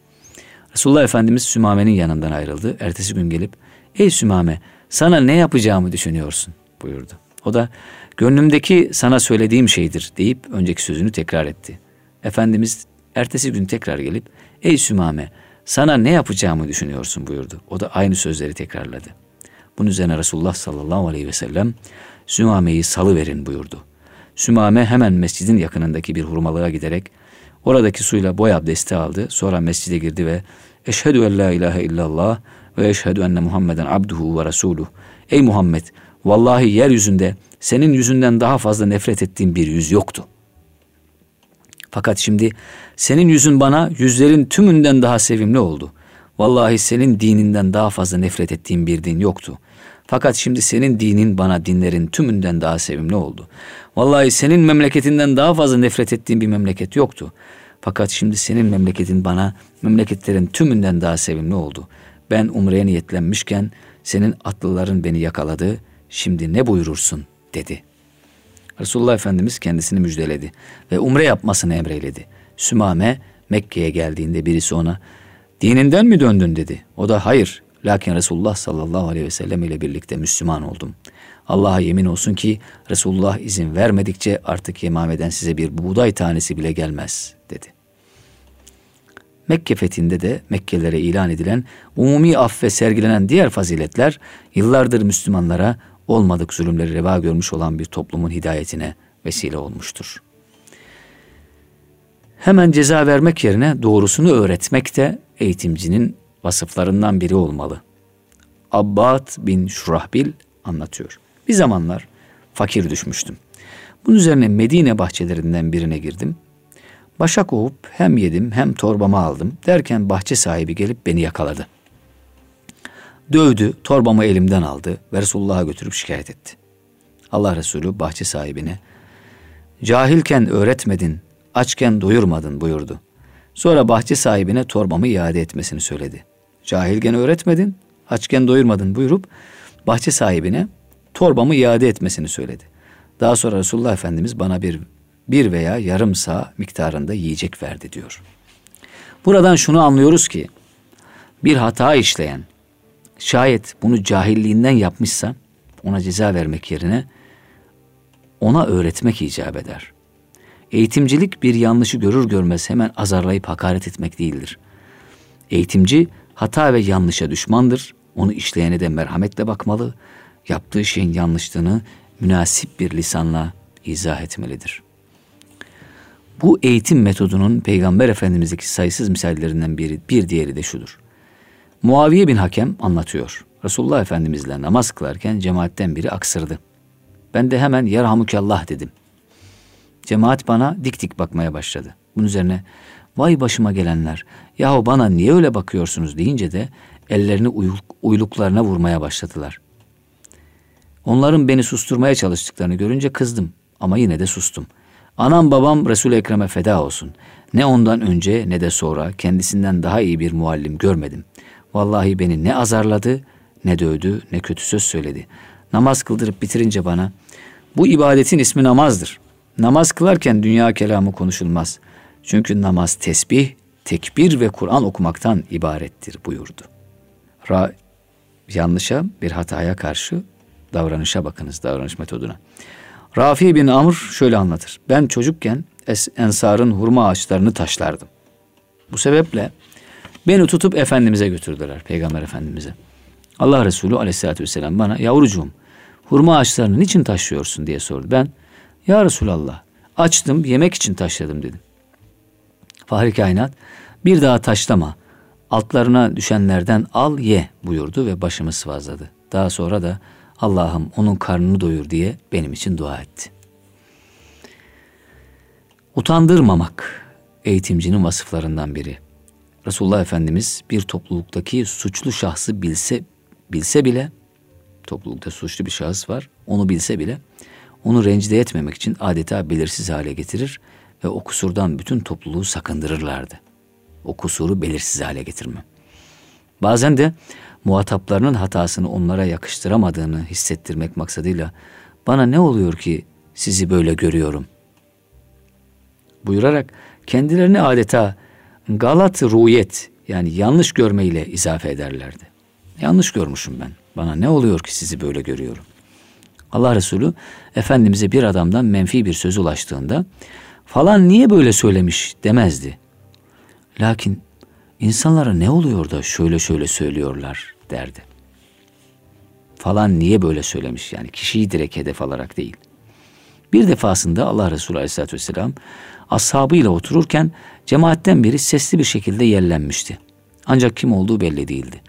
Resulullah Efendimiz Sümame'nin yanından ayrıldı. Ertesi gün gelip, ey Sümame sana ne yapacağımı düşünüyorsun buyurdu. O da gönlümdeki sana söylediğim şeydir deyip önceki sözünü tekrar etti. Efendimiz ertesi gün tekrar gelip, ey Sümame sana ne yapacağımı düşünüyorsun buyurdu. O da aynı sözleri tekrarladı. Bunun üzerine Resulullah sallallahu aleyhi ve sellem Sümame'yi salıverin buyurdu. Sümame hemen mescidin yakınındaki bir hurmalığa giderek Oradaki suyla boy abdesti aldı. Sonra mescide girdi ve Eşhedü en la ilahe illallah ve eşhedü enne Muhammeden abduhu ve resuluh. Ey Muhammed vallahi yeryüzünde senin yüzünden daha fazla nefret ettiğim bir yüz yoktu. Fakat şimdi senin yüzün bana yüzlerin tümünden daha sevimli oldu. Vallahi senin dininden daha fazla nefret ettiğim bir din yoktu. Fakat şimdi senin dinin bana dinlerin tümünden daha sevimli oldu. Vallahi senin memleketinden daha fazla nefret ettiğim bir memleket yoktu. Fakat şimdi senin memleketin bana memleketlerin tümünden daha sevimli oldu. Ben umreye niyetlenmişken senin atlıların beni yakaladı. Şimdi ne buyurursun dedi. Resulullah Efendimiz kendisini müjdeledi ve umre yapmasını emreyledi. Sümame Mekke'ye geldiğinde birisi ona dininden mi döndün dedi. O da hayır lakin Resulullah sallallahu aleyhi ve sellem ile birlikte Müslüman oldum. Allah'a yemin olsun ki Resulullah izin vermedikçe artık Yemame'den size bir buğday tanesi bile gelmez dedi. Mekke fethinde de Mekkelilere ilan edilen umumi af ve sergilenen diğer faziletler yıllardır Müslümanlara olmadık zulümleri reva görmüş olan bir toplumun hidayetine vesile olmuştur. Hemen ceza vermek yerine doğrusunu öğretmek de eğitimcinin vasıflarından biri olmalı. Abbad bin Şurahbil anlatıyor. Bir zamanlar fakir düşmüştüm. Bunun üzerine Medine bahçelerinden birine girdim. Başak ovup hem yedim hem torbamı aldım derken bahçe sahibi gelip beni yakaladı. Dövdü, torbamı elimden aldı ve Resulullah'a götürüp şikayet etti. Allah Resulü bahçe sahibine cahilken öğretmedin, açken doyurmadın buyurdu. Sonra bahçe sahibine torbamı iade etmesini söyledi. Cahilken öğretmedin, açken doyurmadın buyurup bahçe sahibine torbamı iade etmesini söyledi. Daha sonra Resulullah Efendimiz bana bir bir veya yarım sağ miktarında yiyecek verdi diyor. Buradan şunu anlıyoruz ki bir hata işleyen şayet bunu cahilliğinden yapmışsa ona ceza vermek yerine ona öğretmek icap eder. Eğitimcilik bir yanlışı görür görmez hemen azarlayıp hakaret etmek değildir. Eğitimci hata ve yanlışa düşmandır. Onu işleyene de merhametle bakmalı. Yaptığı şeyin yanlışlığını münasip bir lisanla izah etmelidir. Bu eğitim metodunun Peygamber Efendimiz'deki sayısız misallerinden biri, bir diğeri de şudur. Muaviye bin Hakem anlatıyor. Resulullah Efendimizle namaz kılarken cemaatten biri aksırdı. Ben de hemen yerhamukallah dedim. Cemaat bana dik dik bakmaya başladı. Bunun üzerine vay başıma gelenler yahu bana niye öyle bakıyorsunuz deyince de ellerini uyluk, uyluklarına vurmaya başladılar. Onların beni susturmaya çalıştıklarını görünce kızdım ama yine de sustum. Anam babam Resul-i Ekrem'e feda olsun. Ne ondan önce ne de sonra kendisinden daha iyi bir muallim görmedim. Vallahi beni ne azarladı, ne dövdü, ne kötü söz söyledi. Namaz kıldırıp bitirince bana, bu ibadetin ismi namazdır. Namaz kılarken dünya kelamı konuşulmaz. Çünkü namaz tesbih, tekbir ve Kur'an okumaktan ibarettir buyurdu. Ra yanlışa bir hataya karşı davranışa bakınız davranış metoduna. Rafi bin Amr şöyle anlatır. Ben çocukken Ensar'ın hurma ağaçlarını taşlardım. Bu sebeple beni tutup Efendimiz'e götürdüler, Peygamber Efendimiz'e. Allah Resulü aleyhissalatü vesselam bana yavrucuğum hurma ağaçlarını niçin taşıyorsun diye sordu. Ben ya Resulallah açtım yemek için taşladım dedim. Fahri kainat bir daha taşlama altlarına düşenlerden al ye buyurdu ve başımı sıvazladı. Daha sonra da Allah'ım onun karnını doyur diye benim için dua etti. Utandırmamak eğitimcinin vasıflarından biri. Resulullah Efendimiz bir topluluktaki suçlu şahsı bilse bilse bile toplulukta suçlu bir şahıs var. Onu bilse bile onu rencide etmemek için adeta belirsiz hale getirir ve o kusurdan bütün topluluğu sakındırırlardı. O kusuru belirsiz hale getirme. Bazen de muhataplarının hatasını onlara yakıştıramadığını hissettirmek maksadıyla bana ne oluyor ki sizi böyle görüyorum buyurarak kendilerini adeta galat ruyet yani yanlış görmeyle izafe ederlerdi. Yanlış görmüşüm ben. Bana ne oluyor ki sizi böyle görüyorum? Allah Resulü Efendimiz'e bir adamdan menfi bir söz ulaştığında falan niye böyle söylemiş demezdi. Lakin insanlara ne oluyor da şöyle şöyle söylüyorlar derdi. Falan niye böyle söylemiş yani kişiyi direkt hedef alarak değil. Bir defasında Allah Resulü Aleyhisselatü Vesselam ashabıyla otururken cemaatten biri sesli bir şekilde yellenmişti. Ancak kim olduğu belli değildi.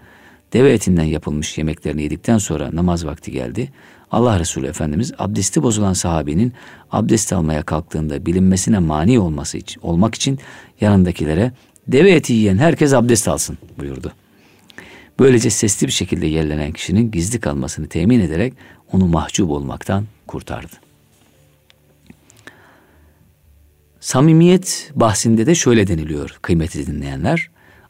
Deve etinden yapılmış yemeklerini yedikten sonra namaz vakti geldi. Allah Resulü Efendimiz abdesti bozulan sahabinin abdest almaya kalktığında bilinmesine mani olması için, olmak için yanındakilere deve eti yiyen herkes abdest alsın buyurdu. Böylece sesli bir şekilde yerlenen kişinin gizli kalmasını temin ederek onu mahcup olmaktan kurtardı. Samimiyet bahsinde de şöyle deniliyor kıymetli dinleyenler.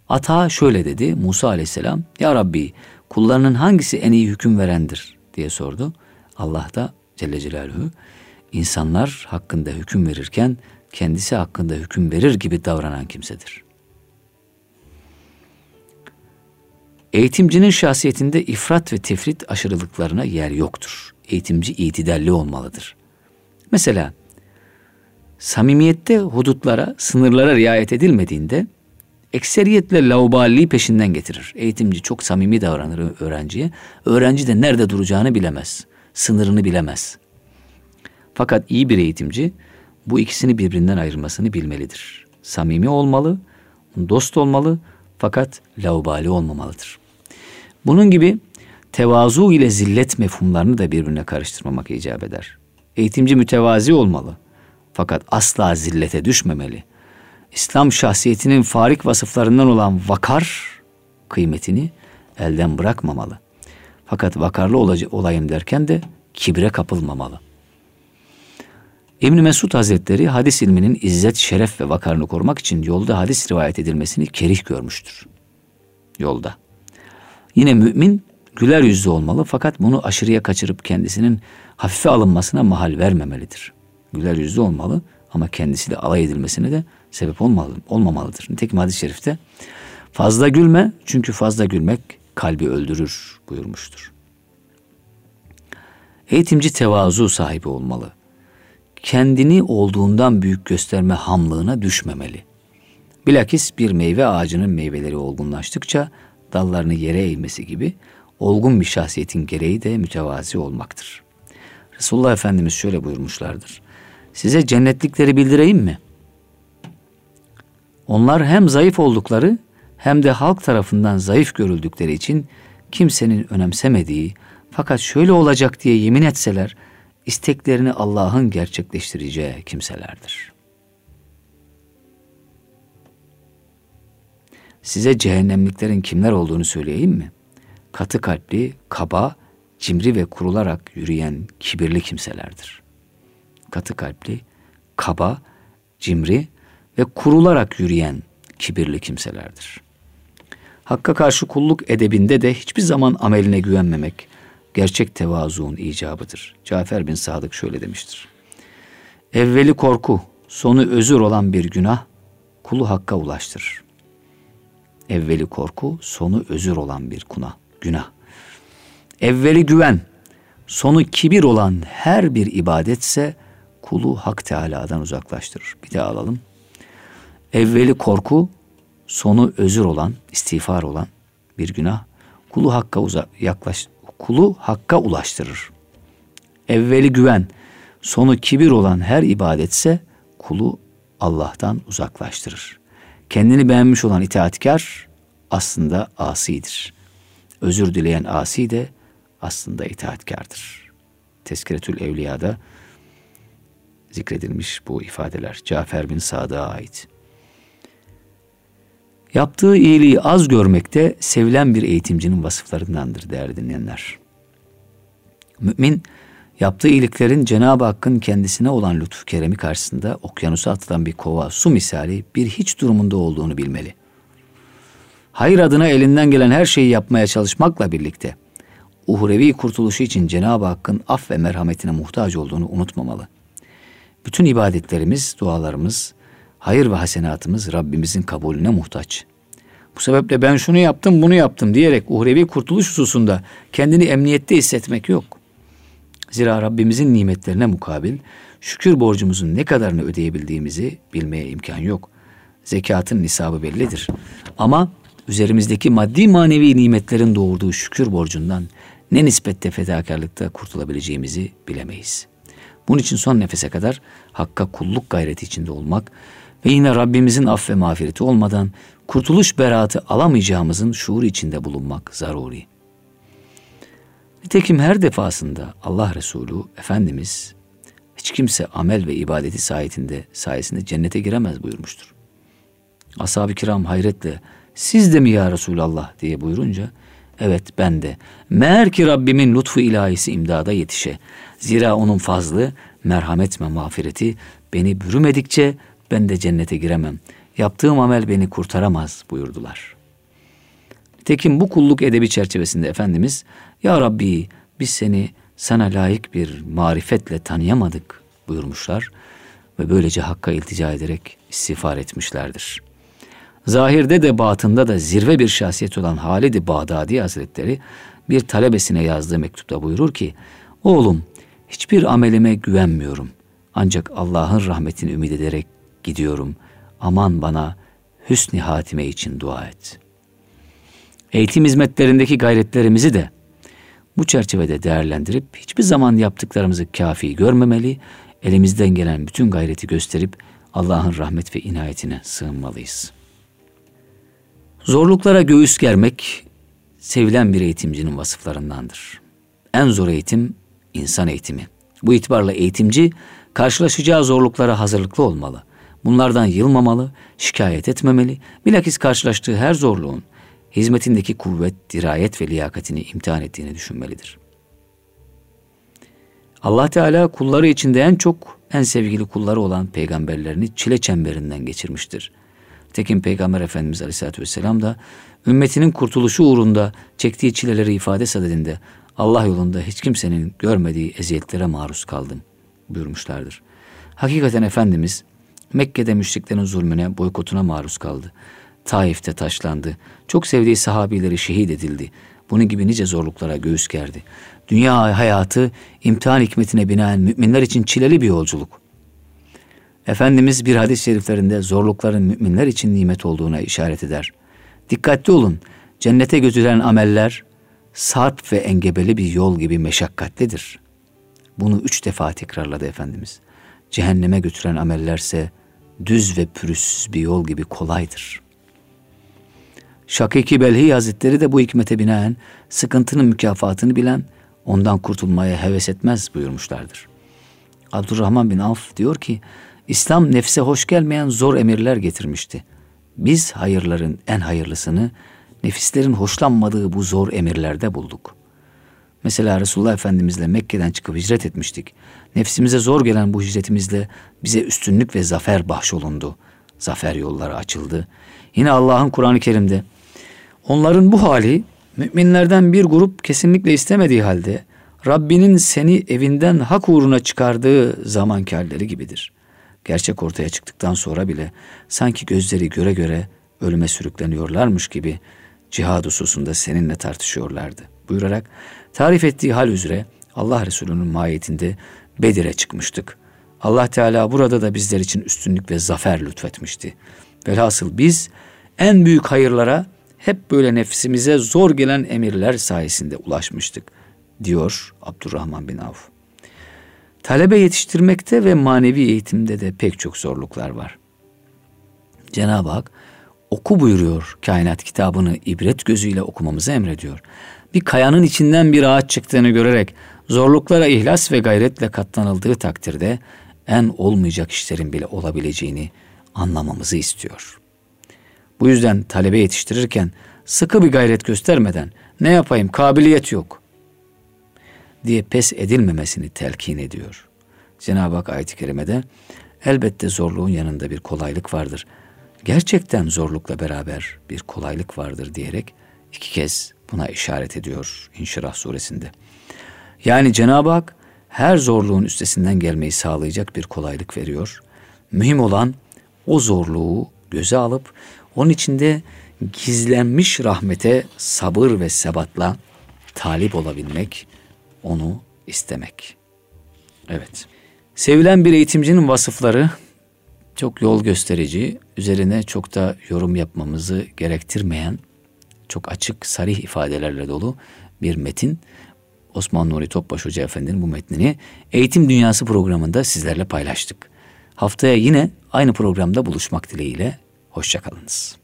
Ata şöyle dedi Musa aleyhisselam Ya Rabbi kullarının hangisi en iyi hüküm verendir diye sordu. Allah da Celle Celaluhu insanlar hakkında hüküm verirken kendisi hakkında hüküm verir gibi davranan kimsedir. Eğitimcinin şahsiyetinde ifrat ve tefrit aşırılıklarına yer yoktur. Eğitimci itidalli olmalıdır. Mesela samimiyette hudutlara, sınırlara riayet edilmediğinde ekseriyetle lauballiği peşinden getirir. Eğitimci çok samimi davranır öğrenciye. Öğrenci de nerede duracağını bilemez. Sınırını bilemez. Fakat iyi bir eğitimci bu ikisini birbirinden ayırmasını bilmelidir. Samimi olmalı, dost olmalı fakat laubali olmamalıdır. Bunun gibi tevazu ile zillet mefhumlarını da birbirine karıştırmamak icap eder. Eğitimci mütevazi olmalı fakat asla zillete düşmemeli. İslam şahsiyetinin farik vasıflarından olan vakar kıymetini elden bırakmamalı. Fakat vakarlı olayım derken de kibre kapılmamalı. İbn Mesud Hazretleri hadis ilminin izzet, şeref ve vakarını korumak için yolda hadis rivayet edilmesini kerih görmüştür. Yolda. Yine mümin güler yüzlü olmalı fakat bunu aşırıya kaçırıp kendisinin hafife alınmasına mahal vermemelidir. Güler yüzlü olmalı ama kendisiyle alay edilmesine de sebep olmalı, olmamalıdır. Nitekim hadis-i şerifte fazla gülme çünkü fazla gülmek kalbi öldürür buyurmuştur. Eğitimci tevazu sahibi olmalı. Kendini olduğundan büyük gösterme hamlığına düşmemeli. Bilakis bir meyve ağacının meyveleri olgunlaştıkça dallarını yere eğmesi gibi olgun bir şahsiyetin gereği de mütevazi olmaktır. Resulullah Efendimiz şöyle buyurmuşlardır. Size cennetlikleri bildireyim mi? Onlar hem zayıf oldukları hem de halk tarafından zayıf görüldükleri için kimsenin önemsemediği fakat şöyle olacak diye yemin etseler isteklerini Allah'ın gerçekleştireceği kimselerdir. Size cehennemliklerin kimler olduğunu söyleyeyim mi? Katı kalpli, kaba, cimri ve kurularak yürüyen kibirli kimselerdir. Katı kalpli, kaba, cimri ve kurularak yürüyen kibirli kimselerdir. Hakka karşı kulluk edebinde de hiçbir zaman ameline güvenmemek gerçek tevazuun icabıdır. Cafer bin Sadık şöyle demiştir. Evveli korku, sonu özür olan bir günah kulu hakka ulaştırır. Evveli korku, sonu özür olan bir kuna, günah. Evveli güven, sonu kibir olan her bir ibadetse kulu Hak Teala'dan uzaklaştırır. Bir daha alalım. Evveli korku, sonu özür olan, istiğfar olan bir günah kulu hakka uzak, yaklaş, kulu hakka ulaştırır. Evveli güven, sonu kibir olan her ibadetse kulu Allah'tan uzaklaştırır. Kendini beğenmiş olan itaatkar aslında asidir. Özür dileyen asi de aslında itaatkardır. Tezkiretül Evliya'da zikredilmiş bu ifadeler Cafer bin Sadık'a ait. Yaptığı iyiliği az görmekte sevilen bir eğitimcinin vasıflarındandır değerli dinleyenler. Mümin yaptığı iyiliklerin Cenab-ı Hakk'ın kendisine olan lütfu keremi karşısında okyanusa atılan bir kova su misali bir hiç durumunda olduğunu bilmeli. Hayır adına elinden gelen her şeyi yapmaya çalışmakla birlikte uhrevi kurtuluşu için Cenab-ı Hakk'ın af ve merhametine muhtaç olduğunu unutmamalı. Bütün ibadetlerimiz, dualarımız, hayır ve hasenatımız Rabbimizin kabulüne muhtaç. Bu sebeple ben şunu yaptım, bunu yaptım diyerek uhrevi kurtuluş hususunda kendini emniyette hissetmek yok. Zira Rabbimizin nimetlerine mukabil şükür borcumuzun ne kadarını ödeyebildiğimizi bilmeye imkan yok. Zekatın nisabı bellidir. Ama üzerimizdeki maddi manevi nimetlerin doğurduğu şükür borcundan ne nispette fedakarlıkta kurtulabileceğimizi bilemeyiz. Bunun için son nefese kadar Hakk'a kulluk gayreti içinde olmak ve yine Rabbimizin aff ve mağfireti olmadan kurtuluş beraatı alamayacağımızın şuur içinde bulunmak zaruri. Nitekim her defasında Allah Resulü Efendimiz hiç kimse amel ve ibadeti sayesinde, sayesinde cennete giremez buyurmuştur. Ashab-ı kiram hayretle siz de mi ya Resulallah diye buyurunca evet ben de. Meğer ki Rabbimin lütfu ilahisi imdada yetişe. Zira onun fazlı, merhamet ve mağfireti beni bürümedikçe ben de cennete giremem. Yaptığım amel beni kurtaramaz buyurdular. Tekin bu kulluk edebi çerçevesinde Efendimiz Ya Rabbi biz seni sana layık bir marifetle tanıyamadık buyurmuşlar ve böylece Hakk'a iltica ederek istiğfar etmişlerdir. Zahirde de batında da zirve bir şahsiyet olan Halid-i Bağdadi Hazretleri bir talebesine yazdığı mektupta buyurur ki, Oğlum hiçbir amelime güvenmiyorum. Ancak Allah'ın rahmetini ümit ederek gidiyorum. Aman bana hüsn-i hatime için dua et. Eğitim hizmetlerindeki gayretlerimizi de bu çerçevede değerlendirip hiçbir zaman yaptıklarımızı kafi görmemeli, elimizden gelen bütün gayreti gösterip Allah'ın rahmet ve inayetine sığınmalıyız. Zorluklara göğüs germek sevilen bir eğitimcinin vasıflarındandır. En zor eğitim insan eğitimi. Bu itibarla eğitimci karşılaşacağı zorluklara hazırlıklı olmalı. Bunlardan yılmamalı, şikayet etmemeli, bilakis karşılaştığı her zorluğun hizmetindeki kuvvet, dirayet ve liyakatini imtihan ettiğini düşünmelidir. Allah Teala kulları içinde en çok en sevgili kulları olan peygamberlerini çile çemberinden geçirmiştir. Tekin Peygamber Efendimiz Aleyhisselatü Vesselam da ümmetinin kurtuluşu uğrunda çektiği çileleri ifade sadedinde Allah yolunda hiç kimsenin görmediği eziyetlere maruz kaldım buyurmuşlardır. Hakikaten Efendimiz Mekke'de müşriklerin zulmüne, boykotuna maruz kaldı. Taif'te taşlandı. Çok sevdiği sahabileri şehit edildi. Bunun gibi nice zorluklara göğüs gerdi. Dünya hayatı imtihan hikmetine binaen müminler için çileli bir yolculuk. Efendimiz bir hadis-i şeriflerinde zorlukların müminler için nimet olduğuna işaret eder. Dikkatli olun, cennete götüren ameller sarp ve engebeli bir yol gibi meşakkatlidir. Bunu üç defa tekrarladı Efendimiz. Cehenneme götüren amellerse düz ve pürüzsüz bir yol gibi kolaydır. Şakiki Belhi Hazretleri de bu hikmete binaen sıkıntının mükafatını bilen, ondan kurtulmaya heves etmez buyurmuşlardır. Abdurrahman bin Avf diyor ki, İslam nefse hoş gelmeyen zor emirler getirmişti. Biz hayırların en hayırlısını nefislerin hoşlanmadığı bu zor emirlerde bulduk. Mesela Resulullah Efendimizle Mekke'den çıkıp hicret etmiştik. Nefsimize zor gelen bu hicretimizle bize üstünlük ve zafer bahşolundu. Zafer yolları açıldı. Yine Allah'ın Kur'an-ı Kerim'de onların bu hali müminlerden bir grup kesinlikle istemediği halde Rabbinin seni evinden hak uğruna çıkardığı zamanki halleri gibidir. Gerçek ortaya çıktıktan sonra bile sanki gözleri göre göre ölüme sürükleniyorlarmış gibi cihad hususunda seninle tartışıyorlardı. Buyurarak tarif ettiği hal üzere Allah Resulü'nün mahiyetinde Bedir'e çıkmıştık. Allah Teala burada da bizler için üstünlük ve zafer lütfetmişti. Velhasıl biz en büyük hayırlara hep böyle nefsimize zor gelen emirler sayesinde ulaşmıştık diyor Abdurrahman bin Avf. Talebe yetiştirmekte ve manevi eğitimde de pek çok zorluklar var. Cenab-ı Hak oku buyuruyor kainat kitabını ibret gözüyle okumamızı emrediyor. Bir kayanın içinden bir ağaç çıktığını görerek zorluklara ihlas ve gayretle katlanıldığı takdirde en olmayacak işlerin bile olabileceğini anlamamızı istiyor. Bu yüzden talebe yetiştirirken sıkı bir gayret göstermeden ne yapayım kabiliyet yok diye pes edilmemesini telkin ediyor. Cenab-ı Hak ayet-i kerimede elbette zorluğun yanında bir kolaylık vardır. Gerçekten zorlukla beraber bir kolaylık vardır diyerek iki kez buna işaret ediyor İnşirah suresinde. Yani Cenab-ı Hak her zorluğun üstesinden gelmeyi sağlayacak bir kolaylık veriyor. Mühim olan o zorluğu göze alıp onun içinde gizlenmiş rahmete sabır ve sebatla talip olabilmek, onu istemek. Evet. Sevilen bir eğitimcinin vasıfları çok yol gösterici, üzerine çok da yorum yapmamızı gerektirmeyen, çok açık, sarih ifadelerle dolu bir metin. Osman Nuri Topbaş Hoca Efendi'nin bu metnini Eğitim Dünyası programında sizlerle paylaştık. Haftaya yine aynı programda buluşmak dileğiyle. Hoşçakalınız.